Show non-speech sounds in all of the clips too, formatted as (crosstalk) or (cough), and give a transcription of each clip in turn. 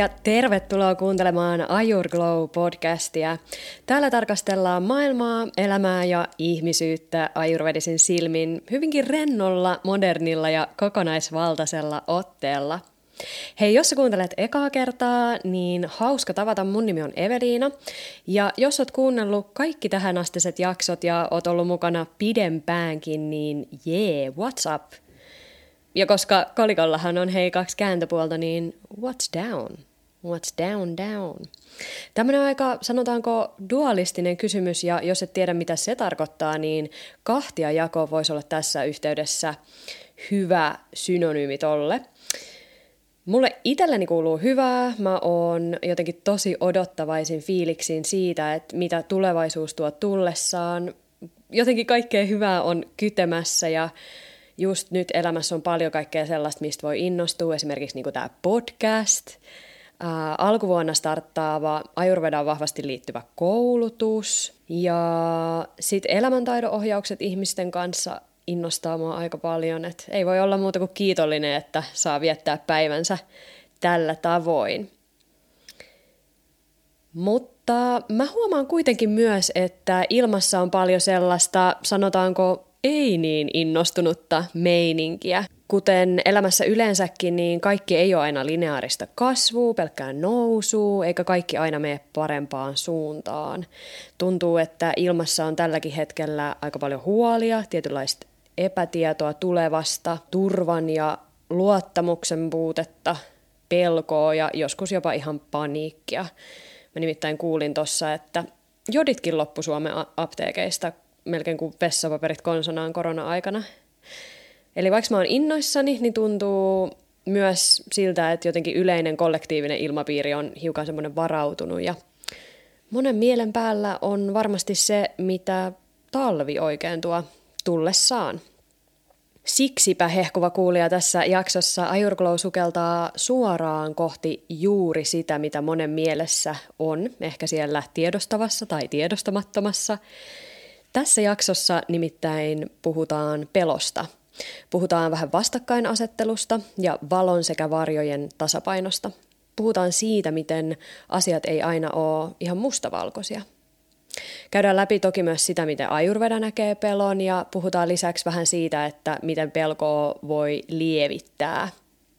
Ja tervetuloa kuuntelemaan Ajur Glow-podcastia. Täällä tarkastellaan maailmaa, elämää ja ihmisyyttä ajurvedisin silmin hyvinkin rennolla, modernilla ja kokonaisvaltaisella otteella. Hei, jos sä kuuntelet ekaa kertaa, niin hauska tavata. Mun nimi on Eveliina. Ja jos oot kuunnellut kaikki tähän astiset jaksot ja oot ollut mukana pidempäänkin, niin jee, yeah, what's up? Ja koska kolikollahan on hei kaksi kääntöpuolta, niin what's down? What's down, down? Tämmöinen aika, sanotaanko, dualistinen kysymys, ja jos et tiedä, mitä se tarkoittaa, niin kahtia jako voisi olla tässä yhteydessä hyvä synonyymi tolle. Mulle itselleni kuuluu hyvää, mä oon jotenkin tosi odottavaisin fiiliksin siitä, että mitä tulevaisuus tuo tullessaan. Jotenkin kaikkea hyvää on kytemässä ja just nyt elämässä on paljon kaikkea sellaista, mistä voi innostua, esimerkiksi niin tämä podcast, alkuvuonna starttaava Ayurvedaan vahvasti liittyvä koulutus ja sitten elämäntaidon ohjaukset ihmisten kanssa innostaa mua aika paljon, että ei voi olla muuta kuin kiitollinen, että saa viettää päivänsä tällä tavoin. Mutta mä huomaan kuitenkin myös, että ilmassa on paljon sellaista, sanotaanko ei niin innostunutta meininkiä. Kuten elämässä yleensäkin, niin kaikki ei ole aina lineaarista kasvua, pelkkää nousua, eikä kaikki aina mene parempaan suuntaan. Tuntuu, että ilmassa on tälläkin hetkellä aika paljon huolia, tietynlaista epätietoa tulevasta, turvan ja luottamuksen puutetta, pelkoa ja joskus jopa ihan paniikkia. Mä nimittäin kuulin tuossa, että joditkin loppu Suomen apteekeista melkein kuin vessapaperit konsonaan korona-aikana. Eli vaikka mä oon innoissani, niin tuntuu myös siltä, että jotenkin yleinen kollektiivinen ilmapiiri on hiukan semmoinen varautunut ja monen mielen päällä on varmasti se, mitä talvi oikein tuo tullessaan. Siksipä hehkuva kuulija tässä jaksossa Ajurglow sukeltaa suoraan kohti juuri sitä, mitä monen mielessä on, ehkä siellä tiedostavassa tai tiedostamattomassa, tässä jaksossa nimittäin puhutaan pelosta. Puhutaan vähän vastakkainasettelusta ja valon sekä varjojen tasapainosta. Puhutaan siitä, miten asiat ei aina ole ihan mustavalkoisia. Käydään läpi toki myös sitä, miten Ayurveda näkee pelon ja puhutaan lisäksi vähän siitä, että miten pelkoa voi lievittää.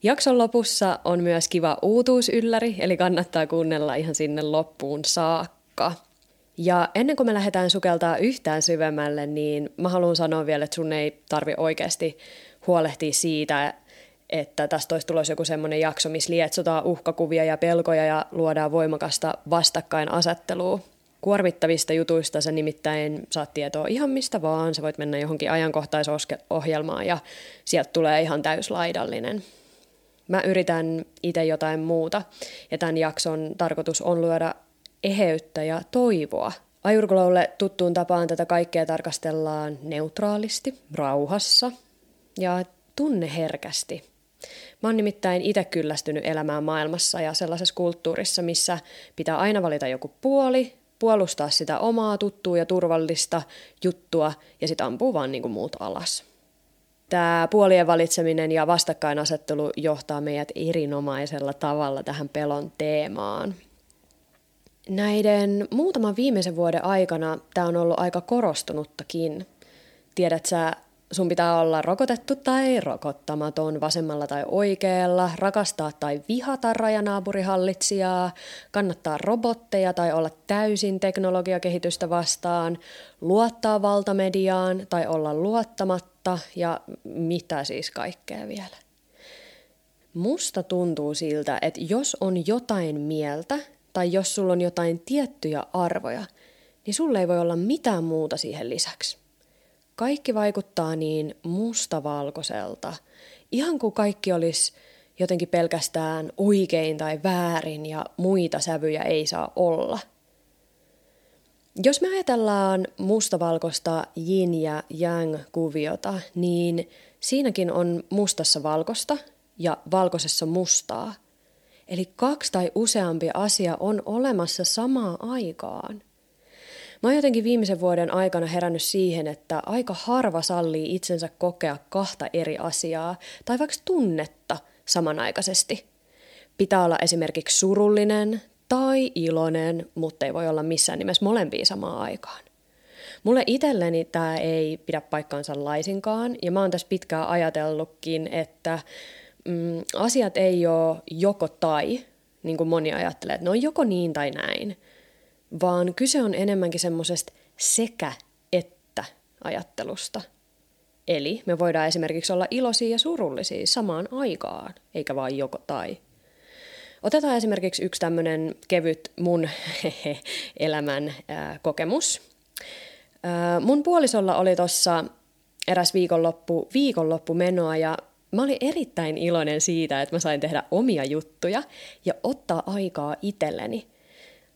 Jakson lopussa on myös kiva uutuusylläri, eli kannattaa kuunnella ihan sinne loppuun saakka. Ja ennen kuin me lähdetään sukeltaa yhtään syvemmälle, niin mä haluan sanoa vielä, että sun ei tarvi oikeasti huolehtia siitä, että tästä olisi tulossa joku semmoinen jakso, missä lietsotaan uhkakuvia ja pelkoja ja luodaan voimakasta vastakkainasettelua. Kuormittavista jutuista sä nimittäin saat tietoa ihan mistä vaan, sä voit mennä johonkin ajankohtaisohjelmaan ja sieltä tulee ihan täyslaidallinen. Mä yritän itse jotain muuta ja tämän jakson tarkoitus on luoda eheyttä ja toivoa. Ajurglowlle tuttuun tapaan tätä kaikkea tarkastellaan neutraalisti, rauhassa ja tunneherkästi. Mä oon nimittäin itse kyllästynyt elämään maailmassa ja sellaisessa kulttuurissa, missä pitää aina valita joku puoli, puolustaa sitä omaa tuttua ja turvallista juttua ja sitten ampuu vaan niin kuin muut alas. Tämä puolien valitseminen ja vastakkainasettelu johtaa meidät erinomaisella tavalla tähän pelon teemaan – Näiden muutaman viimeisen vuoden aikana tämä on ollut aika korostunuttakin. Tiedät sä, sun pitää olla rokotettu tai rokottamaton vasemmalla tai oikealla, rakastaa tai vihata rajanaapurihallitsijaa, kannattaa robotteja tai olla täysin teknologiakehitystä vastaan, luottaa valtamediaan tai olla luottamatta ja mitä siis kaikkea vielä. Musta tuntuu siltä, että jos on jotain mieltä, tai jos sulla on jotain tiettyjä arvoja, niin sulle ei voi olla mitään muuta siihen lisäksi. Kaikki vaikuttaa niin mustavalkoiselta, ihan kuin kaikki olisi jotenkin pelkästään oikein tai väärin ja muita sävyjä ei saa olla. Jos me ajatellaan mustavalkoista yin ja yang kuviota, niin siinäkin on mustassa valkosta ja valkoisessa mustaa – Eli kaksi tai useampi asia on olemassa samaan aikaan. Mä oon jotenkin viimeisen vuoden aikana herännyt siihen, että aika harva sallii itsensä kokea kahta eri asiaa tai vaikka tunnetta samanaikaisesti. Pitää olla esimerkiksi surullinen tai iloinen, mutta ei voi olla missään nimessä molempia samaan aikaan. Mulle itselleni tämä ei pidä paikkaansa laisinkaan, ja mä oon tässä pitkään ajatellutkin, että mm, asiat ei ole joko tai, niin kuin moni ajattelee, että ne on joko niin tai näin, vaan kyse on enemmänkin semmoisesta sekä että ajattelusta. Eli me voidaan esimerkiksi olla iloisia ja surullisia samaan aikaan, eikä vain joko tai. Otetaan esimerkiksi yksi tämmöinen kevyt mun (laughs) elämän ää, kokemus. Ää, mun puolisolla oli tuossa eräs viikonloppu, viikonloppu menoa ja mä olin erittäin iloinen siitä, että mä sain tehdä omia juttuja ja ottaa aikaa itselleni.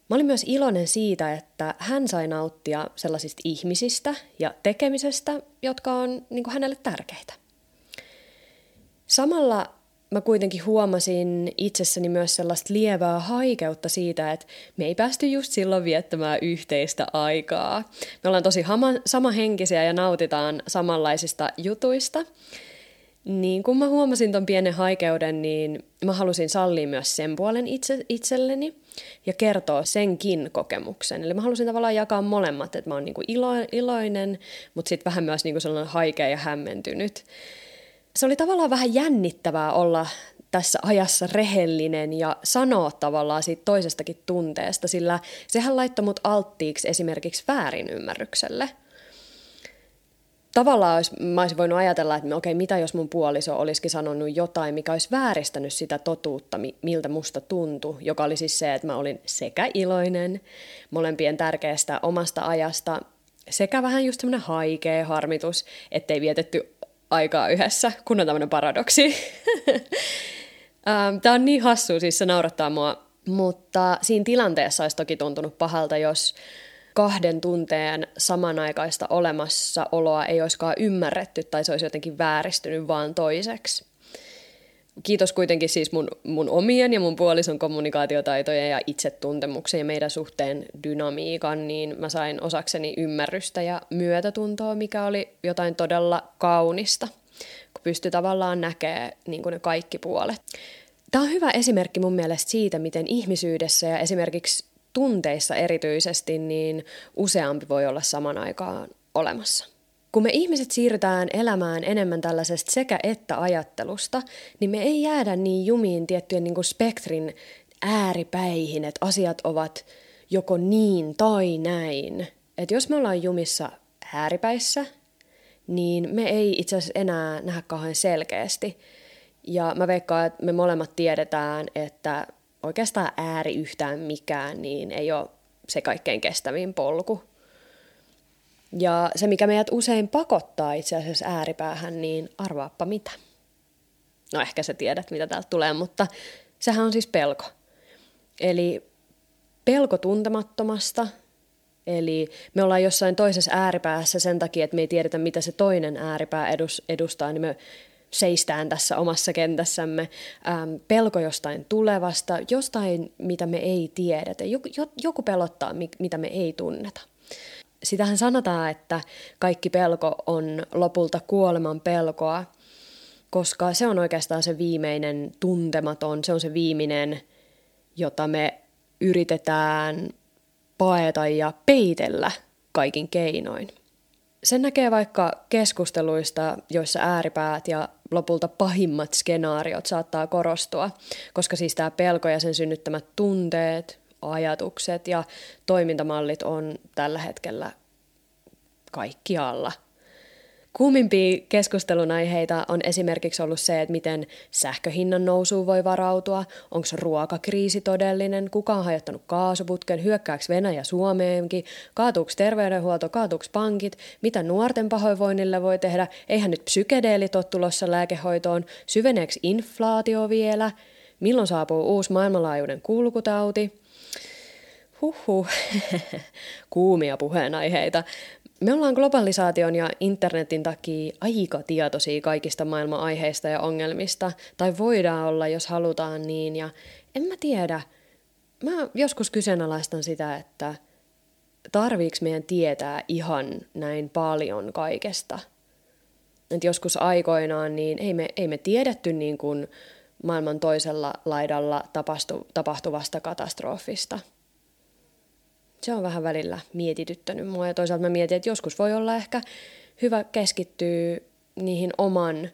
Mä olin myös iloinen siitä, että hän sai nauttia sellaisista ihmisistä ja tekemisestä, jotka on niin hänelle tärkeitä. Samalla mä kuitenkin huomasin itsessäni myös sellaista lievää haikeutta siitä, että me ei päästy just silloin viettämään yhteistä aikaa. Me ollaan tosi hama, samahenkisiä ja nautitaan samanlaisista jutuista. Niin kun mä huomasin ton pienen haikeuden, niin mä halusin sallia myös sen puolen itse, itselleni ja kertoa senkin kokemuksen. Eli mä halusin tavallaan jakaa molemmat, että mä oon niinku ilo, iloinen, mutta sitten vähän myös niinku sellainen haikea ja hämmentynyt se oli tavallaan vähän jännittävää olla tässä ajassa rehellinen ja sanoa tavallaan siitä toisestakin tunteesta, sillä sehän laittoi mut alttiiksi esimerkiksi väärinymmärrykselle. Tavallaan olisi, mä olisin voinut ajatella, että okei, mitä jos mun puoliso olisikin sanonut jotain, mikä olisi vääristänyt sitä totuutta, miltä musta tuntui, joka oli siis se, että mä olin sekä iloinen molempien tärkeästä omasta ajasta, sekä vähän just semmoinen haikea harmitus, ettei vietetty aikaa yhdessä, kun on tämmöinen paradoksi. (laughs) Ähm, Tämä on niin hassu, siis se naurattaa mua, mutta siinä tilanteessa olisi toki tuntunut pahalta, jos kahden tunteen samanaikaista olemassaoloa ei olisikaan ymmärretty tai se olisi jotenkin vääristynyt vaan toiseksi kiitos kuitenkin siis mun, mun omien ja mun puolison kommunikaatiotaitojen ja itsetuntemuksen ja meidän suhteen dynamiikan, niin mä sain osakseni ymmärrystä ja myötätuntoa, mikä oli jotain todella kaunista, kun pystyi tavallaan näkemään niin ne kaikki puolet. Tämä on hyvä esimerkki mun mielestä siitä, miten ihmisyydessä ja esimerkiksi tunteissa erityisesti, niin useampi voi olla saman aikaan olemassa. Kun me ihmiset siirrytään elämään enemmän tällaisesta sekä että ajattelusta, niin me ei jäädä niin jumiin tiettyjen niin kuin spektrin ääripäihin, että asiat ovat joko niin tai näin. Että jos me ollaan jumissa ääripäissä, niin me ei itse asiassa enää nähdä kauhean selkeästi. Ja mä veikkaan, että me molemmat tiedetään, että oikeastaan ääri yhtään mikään, niin ei ole se kaikkein kestävin polku ja se, mikä meidät usein pakottaa itse asiassa ääripäähän, niin arvaappa mitä. No ehkä sä tiedät, mitä täältä tulee, mutta sehän on siis pelko. Eli pelko tuntemattomasta, eli me ollaan jossain toisessa ääripäässä sen takia, että me ei tiedetä, mitä se toinen ääripää edustaa, niin me seistään tässä omassa kentässämme. Ähm, pelko jostain tulevasta, jostain, mitä me ei tiedetä. Joku, joku pelottaa, mitä me ei tunneta sitähän sanotaan, että kaikki pelko on lopulta kuoleman pelkoa, koska se on oikeastaan se viimeinen tuntematon, se on se viimeinen, jota me yritetään paeta ja peitellä kaikin keinoin. Sen näkee vaikka keskusteluista, joissa ääripäät ja lopulta pahimmat skenaariot saattaa korostua, koska siis tämä pelko ja sen synnyttämät tunteet, ajatukset ja toimintamallit on tällä hetkellä kaikkialla. Kuumimpia keskustelun aiheita on esimerkiksi ollut se, että miten sähköhinnan nousuun voi varautua, onko ruokakriisi todellinen, kuka on hajottanut kaasuputken, hyökkääkö Venäjä Suomeenkin, kaatuuko terveydenhuolto, kaatuuko pankit, mitä nuorten pahoinvoinnille voi tehdä, eihän nyt psykedeelit ole tulossa lääkehoitoon, syveneekö inflaatio vielä, milloin saapuu uusi maailmanlaajuinen kulkutauti – Huhhuh, (laughs) kuumia puheenaiheita. Me ollaan globalisaation ja internetin takia aika tietoisia kaikista maailman aiheista ja ongelmista, tai voidaan olla, jos halutaan niin, ja en mä tiedä. Mä joskus kyseenalaistan sitä, että tarviiks meidän tietää ihan näin paljon kaikesta. Et joskus aikoinaan niin ei me, ei me tiedetty niin kuin maailman toisella laidalla tapahtu, tapahtuvasta katastrofista. Se on vähän välillä mietityttänyt mua ja toisaalta mä mietin, että joskus voi olla ehkä hyvä keskittyä niihin oman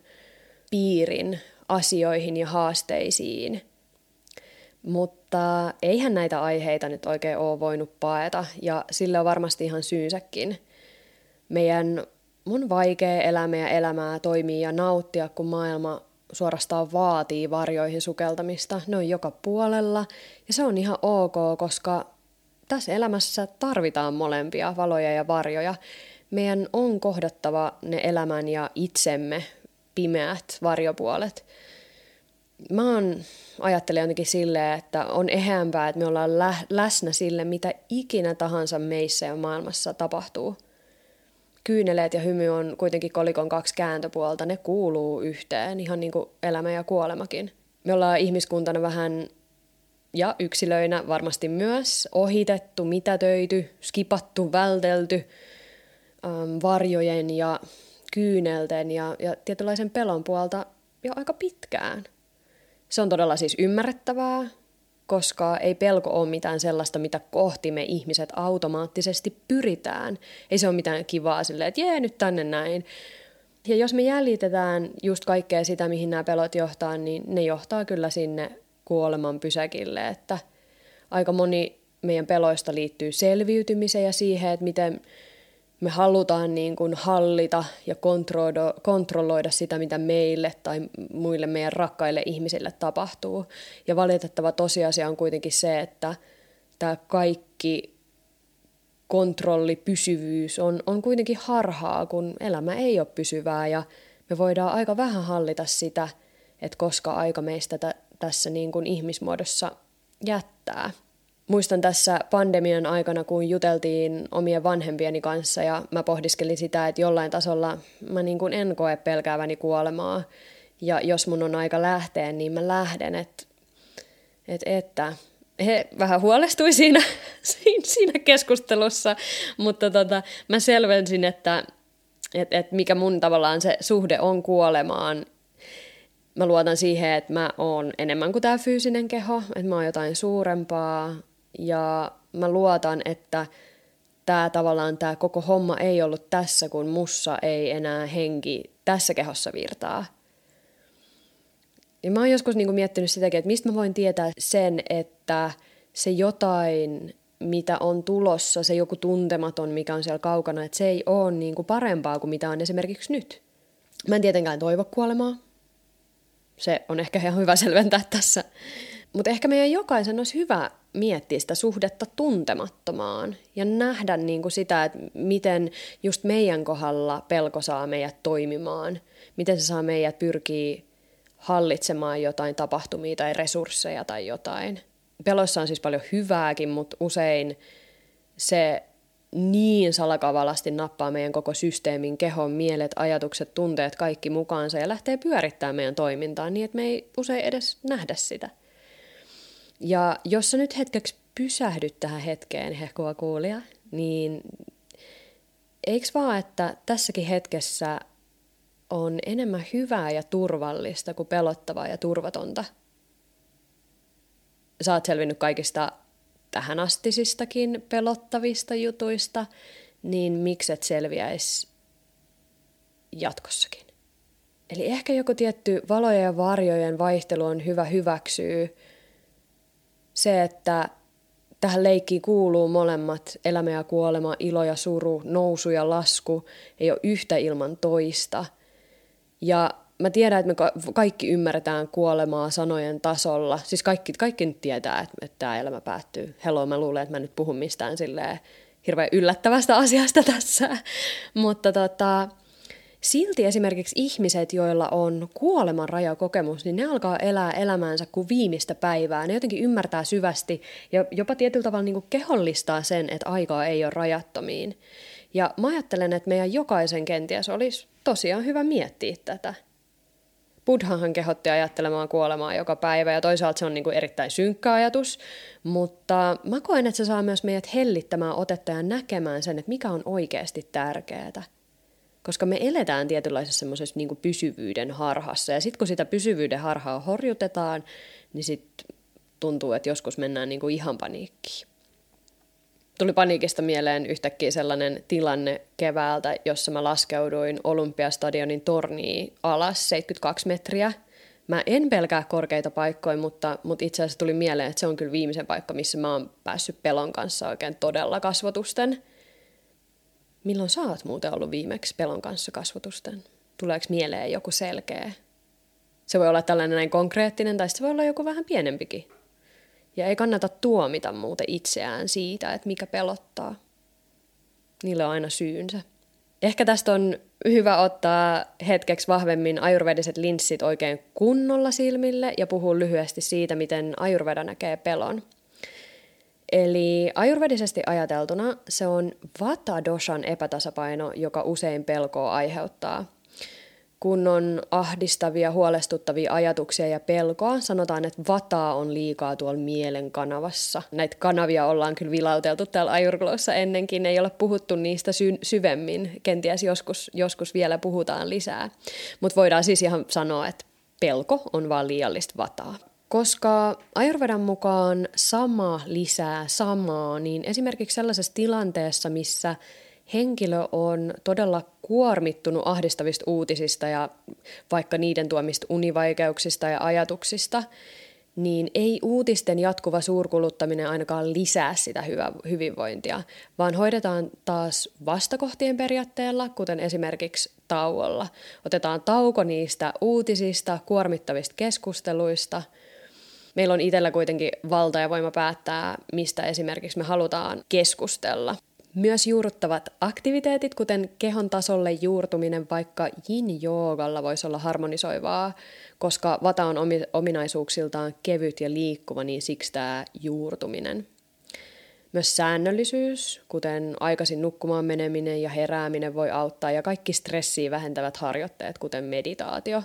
piirin asioihin ja haasteisiin. Mutta eihän näitä aiheita nyt oikein ole voinut paeta ja sille on varmasti ihan syynsäkin. Meidän mun vaikea elämä ja elämää toimii ja nauttia, kun maailma suorastaan vaatii varjoihin sukeltamista. Ne on joka puolella ja se on ihan ok, koska tässä elämässä tarvitaan molempia, valoja ja varjoja. Meidän on kohdattava ne elämän ja itsemme pimeät varjopuolet. Mä oon, ajattelen jotenkin silleen, että on eheämpää, että me ollaan lä- läsnä sille, mitä ikinä tahansa meissä ja maailmassa tapahtuu. Kyyneleet ja hymy on kuitenkin kolikon kaksi kääntöpuolta, ne kuuluu yhteen, ihan niin kuin elämä ja kuolemakin. Me ollaan ihmiskuntana vähän ja yksilöinä varmasti myös ohitettu, mitätöity, skipattu, vältelty ähm, varjojen ja kyynelten ja, ja tietynlaisen pelon puolta jo aika pitkään. Se on todella siis ymmärrettävää, koska ei pelko ole mitään sellaista, mitä kohti me ihmiset automaattisesti pyritään. Ei se ole mitään kivaa silleen, että jee, nyt tänne näin. Ja jos me jäljitetään just kaikkea sitä, mihin nämä pelot johtaa, niin ne johtaa kyllä sinne kuoleman pysäkille, että aika moni meidän peloista liittyy selviytymiseen ja siihen, että miten me halutaan niin kuin hallita ja kontrolloida, sitä, mitä meille tai muille meidän rakkaille ihmisille tapahtuu. Ja valitettava tosiasia on kuitenkin se, että tämä kaikki kontrolli, pysyvyys on, on kuitenkin harhaa, kun elämä ei ole pysyvää ja me voidaan aika vähän hallita sitä, että koska aika meistä tässä niin kuin ihmismuodossa jättää muistan tässä pandemian aikana, kun juteltiin omien vanhempieni kanssa ja mä pohdiskelin sitä, että jollain tasolla mä niin kuin en koe pelkääväni kuolemaa. Ja jos mun on aika lähteä, niin mä lähden. Että et, että he vähän huolestui siinä, (laughs) siinä keskustelussa, mutta tota, mä selvensin, että et, et mikä mun tavallaan se suhde on kuolemaan. Mä luotan siihen, että mä oon enemmän kuin tämä fyysinen keho, että mä oon jotain suurempaa, ja mä luotan, että tämä tavallaan tämä koko homma ei ollut tässä, kun mussa ei enää henki tässä kehossa virtaa. Ja mä oon joskus niinku miettinyt sitäkin, että mistä mä voin tietää sen, että se jotain, mitä on tulossa, se joku tuntematon, mikä on siellä kaukana, että se ei ole niinku parempaa kuin mitä on esimerkiksi nyt. Mä en tietenkään toivo kuolemaa. Se on ehkä ihan hyvä selventää tässä. Mutta ehkä meidän jokaisen olisi hyvä miettiä sitä suhdetta tuntemattomaan ja nähdä niin kuin sitä, että miten just meidän kohdalla pelko saa meidät toimimaan, miten se saa meidät pyrkiä hallitsemaan jotain tapahtumia tai resursseja tai jotain. Peloissa on siis paljon hyvääkin, mutta usein se niin salakavalasti nappaa meidän koko systeemin, kehon, mielet, ajatukset, tunteet, kaikki mukaansa ja lähtee pyörittämään meidän toimintaa niin, että me ei usein edes nähdä sitä. Ja jos sä nyt hetkeksi pysähdyt tähän hetkeen, hehkuva kuulija, niin eiks vaan, että tässäkin hetkessä on enemmän hyvää ja turvallista kuin pelottavaa ja turvatonta? Sä oot selvinnyt kaikista tähän astisistakin pelottavista jutuista, niin mikset selviäis jatkossakin? Eli ehkä joku tietty valojen ja varjojen vaihtelu on hyvä hyväksyä, se, että tähän leikkiin kuuluu molemmat, elämä ja kuolema, ilo ja suru, nousu ja lasku, ei ole yhtä ilman toista. Ja mä tiedän, että me kaikki ymmärretään kuolemaa sanojen tasolla. Siis kaikki, kaikki nyt tietää, että, että tämä elämä päättyy. Hello, mä luulen, että mä nyt puhun mistään silleen hirveän yllättävästä asiasta tässä. (laughs) Mutta tota, Silti esimerkiksi ihmiset, joilla on kuoleman rajakokemus, niin ne alkaa elää elämäänsä kuin viimeistä päivää. Ne jotenkin ymmärtää syvästi ja jopa tietyllä tavalla niin kehollistaa sen, että aikaa ei ole rajattomiin. Ja mä ajattelen, että meidän jokaisen kenties olisi tosiaan hyvä miettiä tätä. Buddhahan kehotti ajattelemaan kuolemaa joka päivä ja toisaalta se on niin kuin erittäin synkkä ajatus, mutta mä koen, että se saa myös meidät hellittämään otetta ja näkemään sen, että mikä on oikeasti tärkeää. koska me eletään tietynlaisessa semmoisessa niin pysyvyyden harhassa. Ja sitten kun sitä pysyvyyden harhaa horjutetaan, niin sitten tuntuu, että joskus mennään niin kuin ihan paniikkiin. Tuli paniikista mieleen yhtäkkiä sellainen tilanne keväältä, jossa mä laskeuduin Olympiastadionin torniin alas 72 metriä. Mä en pelkää korkeita paikkoja, mutta, mutta itse asiassa tuli mieleen, että se on kyllä viimeisen paikka, missä mä oon päässyt pelon kanssa oikein todella kasvotusten. Milloin sä oot muuten ollut viimeksi pelon kanssa kasvotusten? Tuleeko mieleen joku selkeä? Se voi olla tällainen näin konkreettinen, tai se voi olla joku vähän pienempikin. Ja ei kannata tuomita muuten itseään siitä, että mikä pelottaa. Niillä on aina syynsä. Ehkä tästä on hyvä ottaa hetkeksi vahvemmin ajurvediset linssit oikein kunnolla silmille ja puhua lyhyesti siitä, miten ajurveda näkee pelon. Eli ajurvedisesti ajateltuna se on vata-doshan epätasapaino, joka usein pelkoa aiheuttaa – kun on ahdistavia, huolestuttavia ajatuksia ja pelkoa, sanotaan, että vataa on liikaa tuolla mielen kanavassa. Näitä kanavia ollaan kyllä vilauteltu täällä Ajurglossa ennenkin, ei ole puhuttu niistä sy- syvemmin, kenties joskus, joskus vielä puhutaan lisää. Mutta voidaan siis ihan sanoa, että pelko on vaan liiallista vataa. Koska Ayurvedan mukaan sama lisää samaa, niin esimerkiksi sellaisessa tilanteessa, missä henkilö on todella kuormittunut ahdistavista uutisista ja vaikka niiden tuomista univaikeuksista ja ajatuksista, niin ei uutisten jatkuva suurkuluttaminen ainakaan lisää sitä hyvinvointia, vaan hoidetaan taas vastakohtien periaatteella, kuten esimerkiksi tauolla. Otetaan tauko niistä uutisista, kuormittavista keskusteluista. Meillä on itsellä kuitenkin valta ja voima päättää, mistä esimerkiksi me halutaan keskustella. Myös juurruttavat aktiviteetit, kuten kehon tasolle juurtuminen vaikka yin-joogalla voisi olla harmonisoivaa, koska vata on ominaisuuksiltaan kevyt ja liikkuva, niin siksi tämä juurtuminen. Myös säännöllisyys, kuten aikaisin nukkumaan meneminen ja herääminen voi auttaa, ja kaikki stressiä vähentävät harjoitteet, kuten meditaatio.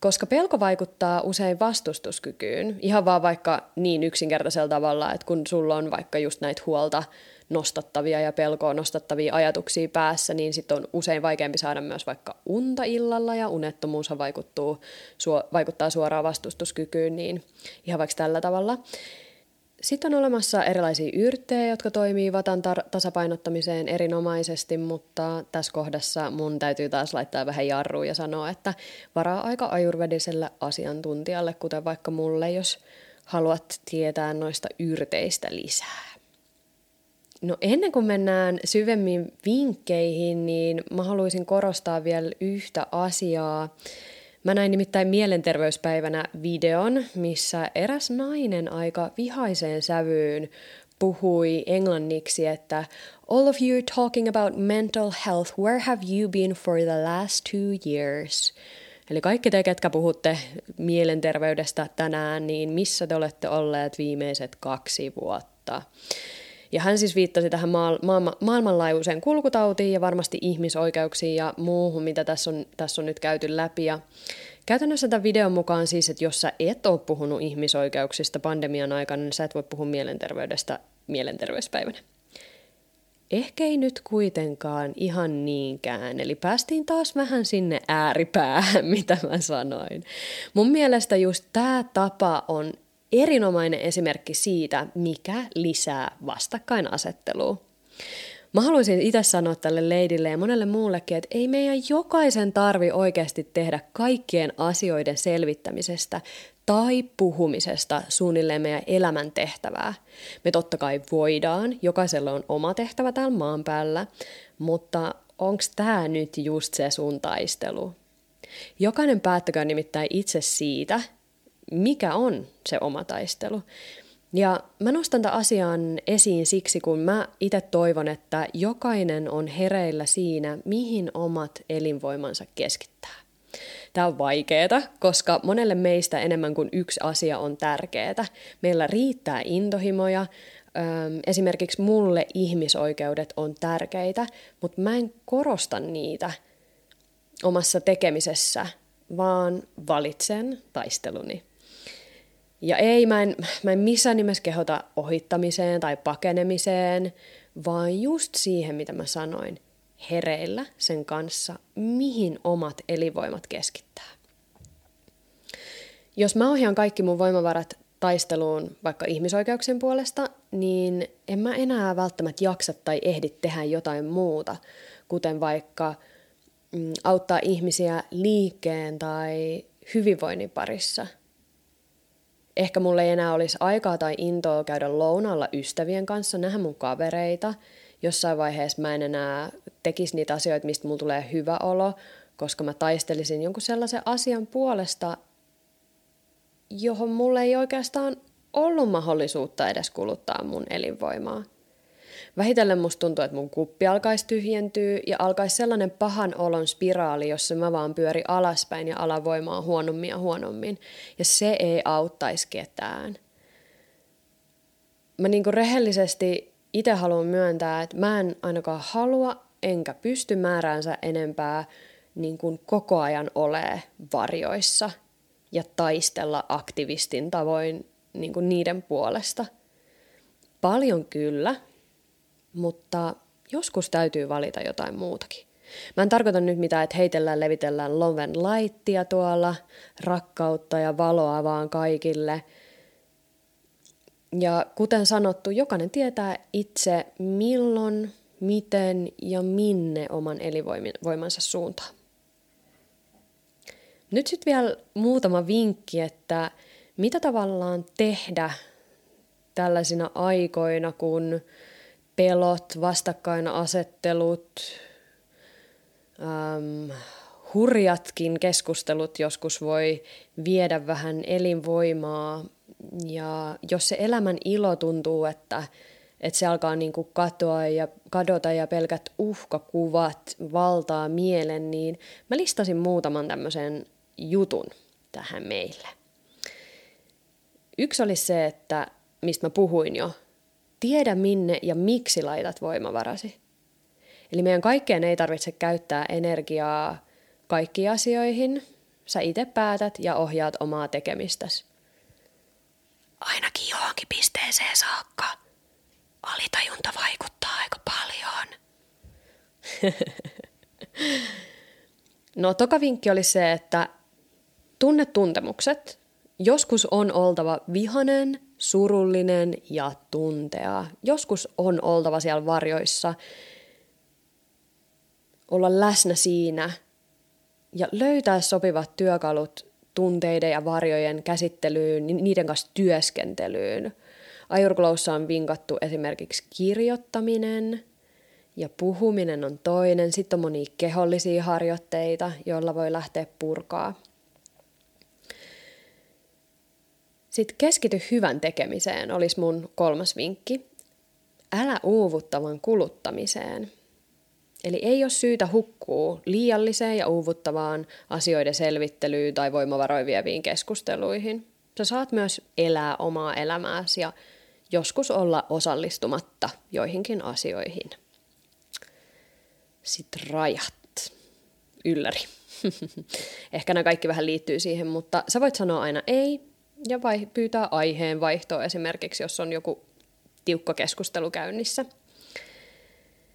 Koska pelko vaikuttaa usein vastustuskykyyn, ihan vaan vaikka niin yksinkertaisella tavalla, että kun sulla on vaikka just näitä huolta nostattavia ja pelkoa nostattavia ajatuksia päässä, niin sitten on usein vaikeampi saada myös vaikka unta illalla ja unettomuus vaikuttuu, vaikuttaa suoraan vastustuskykyyn, niin ihan vaikka tällä tavalla. Sitten on olemassa erilaisia yrttejä, jotka toimii vatan tar- tasapainottamiseen erinomaisesti, mutta tässä kohdassa mun täytyy taas laittaa vähän jarruun ja sanoa, että varaa aika ajurvediselle asiantuntijalle, kuten vaikka mulle, jos haluat tietää noista yrteistä lisää. No ennen kuin mennään syvemmin vinkkeihin, niin mä haluaisin korostaa vielä yhtä asiaa. Mä näin nimittäin mielenterveyspäivänä videon, missä eräs nainen aika vihaiseen sävyyn puhui englanniksi, että All of you talking about mental health, where have you been for the last two years? Eli kaikki te, ketkä puhutte mielenterveydestä tänään, niin missä te olette olleet viimeiset kaksi vuotta? Ja hän siis viittasi tähän maa- maa- maailmanlaajuiseen kulkutautiin ja varmasti ihmisoikeuksiin ja muuhun, mitä tässä on, tässä on nyt käyty läpi. Ja käytännössä tämän videon mukaan siis, että jos sä et ole puhunut ihmisoikeuksista pandemian aikana, niin sä et voi puhua mielenterveydestä mielenterveyspäivänä. Ehkä ei nyt kuitenkaan ihan niinkään, eli päästiin taas vähän sinne ääripäähän, (laughs) mitä mä sanoin. Mun mielestä just tämä tapa on erinomainen esimerkki siitä, mikä lisää vastakkainasettelua. Mä haluaisin itse sanoa tälle leidille ja monelle muullekin, että ei meidän jokaisen tarvi oikeasti tehdä kaikkien asioiden selvittämisestä tai puhumisesta suunnilleen meidän elämän tehtävää. Me totta kai voidaan, jokaisella on oma tehtävä täällä maan päällä, mutta onko tämä nyt just se sun taistelu? Jokainen päättäkää nimittäin itse siitä, mikä on se oma taistelu. Ja mä nostan tämän asian esiin siksi, kun mä itse toivon, että jokainen on hereillä siinä, mihin omat elinvoimansa keskittää. Tämä on vaikeaa, koska monelle meistä enemmän kuin yksi asia on tärkeää. Meillä riittää intohimoja, esimerkiksi mulle ihmisoikeudet on tärkeitä, mutta mä en korosta niitä omassa tekemisessä, vaan valitsen taisteluni. Ja ei, mä en, mä en missään nimessä kehota ohittamiseen tai pakenemiseen, vaan just siihen, mitä mä sanoin, hereillä sen kanssa, mihin omat elinvoimat keskittää. Jos mä ohjaan kaikki mun voimavarat taisteluun vaikka ihmisoikeuksien puolesta, niin en mä enää välttämättä jaksa tai ehdi tehdä jotain muuta, kuten vaikka mm, auttaa ihmisiä liikkeen tai hyvinvoinnin parissa. Ehkä mulle ei enää olisi aikaa tai intoa käydä lounalla ystävien kanssa, nähdä mun kavereita. Jossain vaiheessa mä en enää tekisi niitä asioita, mistä mulla tulee hyvä olo, koska mä taistelisin jonkun sellaisen asian puolesta, johon mulle ei oikeastaan ollut mahdollisuutta edes kuluttaa mun elinvoimaa. Vähitellen musta tuntuu, että mun kuppi alkaisi tyhjentyä ja alkaisi sellainen pahan olon spiraali, jossa mä vaan pyöri alaspäin ja alavoimaa huonommin ja huonommin. Ja se ei auttaisi ketään. Mä niinku rehellisesti itse haluan myöntää, että mä en ainakaan halua enkä pysty määräänsä enempää niin kuin koko ajan ole varjoissa ja taistella aktivistin tavoin niin kuin niiden puolesta. Paljon kyllä, mutta joskus täytyy valita jotain muutakin. Mä en tarkoita nyt mitään, että heitellään, levitellään loven laittia tuolla, rakkautta ja valoa vaan kaikille. Ja kuten sanottu, jokainen tietää itse milloin, miten ja minne oman elinvoimansa suuntaan. Nyt sitten vielä muutama vinkki, että mitä tavallaan tehdä tällaisina aikoina, kun pelot, vastakkainasettelut, äm, hurjatkin keskustelut joskus voi viedä vähän elinvoimaa. Ja jos se elämän ilo tuntuu, että, että se alkaa niin kuin katoa ja kadota ja pelkät uhkakuvat valtaa mielen, niin mä listasin muutaman tämmöisen jutun tähän meille. Yksi oli se, että mistä mä puhuin jo, tiedä minne ja miksi laitat voimavarasi. Eli meidän kaikkeen ei tarvitse käyttää energiaa kaikkiin asioihin. Sä itse päätät ja ohjaat omaa tekemistäsi. Ainakin johonkin pisteeseen saakka. Alitajunta vaikuttaa aika paljon. (laughs) no toka vinkki oli se, että tunne tuntemukset. Joskus on oltava vihanen, surullinen ja tuntea. Joskus on oltava siellä varjoissa, olla läsnä siinä ja löytää sopivat työkalut tunteiden ja varjojen käsittelyyn, niiden kanssa työskentelyyn. Ajurgloussa on vinkattu esimerkiksi kirjoittaminen ja puhuminen on toinen. Sitten on monia kehollisia harjoitteita, joilla voi lähteä purkaa. Sitten keskity hyvän tekemiseen olisi mun kolmas vinkki. Älä uuvuttavan kuluttamiseen. Eli ei ole syytä hukkuu liialliseen ja uuvuttavaan asioiden selvittelyyn tai voimavaroivieviin keskusteluihin. Sä saat myös elää omaa elämääsi ja joskus olla osallistumatta joihinkin asioihin. Sitten rajat. Ylläri. (laughs) Ehkä nämä kaikki vähän liittyy siihen, mutta sä voit sanoa aina ei ja vai, pyytää aiheen vaihtoa esimerkiksi, jos on joku tiukka keskustelu käynnissä.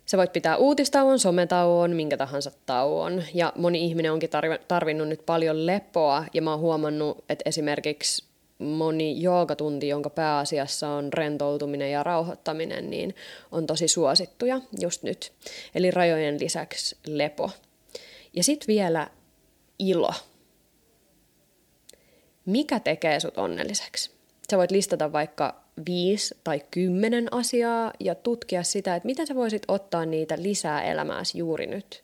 Sä voit pitää uutistauon, sometauon, minkä tahansa tauon. Ja moni ihminen onkin tarvinnut nyt paljon lepoa. Ja mä oon huomannut, että esimerkiksi moni joogatunti, jonka pääasiassa on rentoutuminen ja rauhoittaminen, niin on tosi suosittuja just nyt. Eli rajojen lisäksi lepo. Ja sitten vielä ilo mikä tekee sut onnelliseksi. Sä voit listata vaikka viisi tai kymmenen asiaa ja tutkia sitä, että miten sä voisit ottaa niitä lisää elämääsi juuri nyt.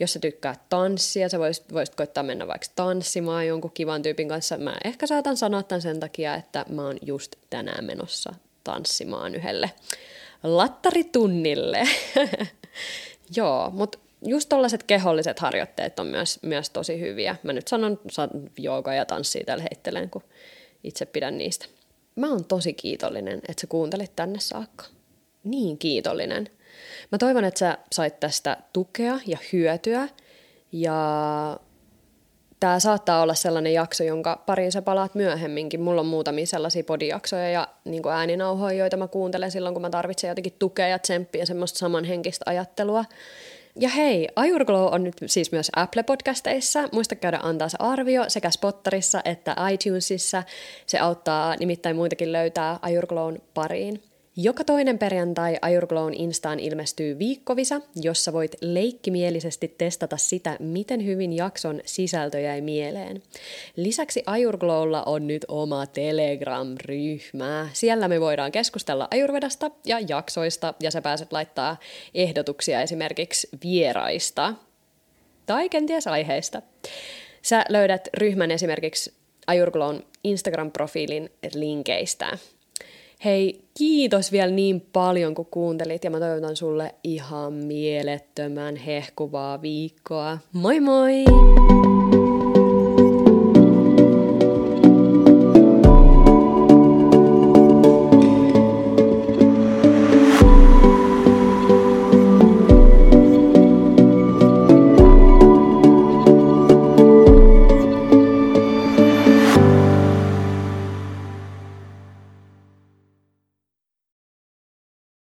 Jos sä tykkäät tanssia, sä voisit, voisit koittaa mennä vaikka tanssimaan jonkun kivan tyypin kanssa. Mä ehkä saatan sanoa tämän sen takia, että mä oon just tänään menossa tanssimaan yhdelle lattaritunnille. (laughs) Joo, mutta just tollaiset keholliset harjoitteet on myös, myös tosi hyviä. Mä nyt sanon jooga ja tanssia täällä heittelen, kun itse pidän niistä. Mä oon tosi kiitollinen, että sä kuuntelit tänne saakka. Niin kiitollinen. Mä toivon, että sä sait tästä tukea ja hyötyä. Ja tämä saattaa olla sellainen jakso, jonka pariin sä palaat myöhemminkin. Mulla on muutamia sellaisia podijaksoja ja niin ääninauhoja, joita mä kuuntelen silloin, kun mä tarvitsen jotenkin tukea ja tsemppiä, semmoista samanhenkistä ajattelua Ja hei, Ayurglow on nyt siis myös Apple-podcasteissa. Muista käydä antaa se arvio sekä Spottarissa että iTunesissa. Se auttaa nimittäin muitakin löytää Ayurglown pariin. Joka toinen perjantai Ayurglown Instaan ilmestyy viikkovisa, jossa voit leikkimielisesti testata sitä, miten hyvin jakson sisältö jäi mieleen. Lisäksi Ayurglowlla on nyt oma Telegram-ryhmä. Siellä me voidaan keskustella Ayurvedasta ja jaksoista, ja sä pääset laittaa ehdotuksia esimerkiksi vieraista tai kenties aiheista. Sä löydät ryhmän esimerkiksi Ayurglown Instagram-profiilin linkeistä. Hei, kiitos vielä niin paljon, kun kuuntelit, ja mä toivotan sulle ihan mielettömän hehkuvaa viikkoa. Moi moi!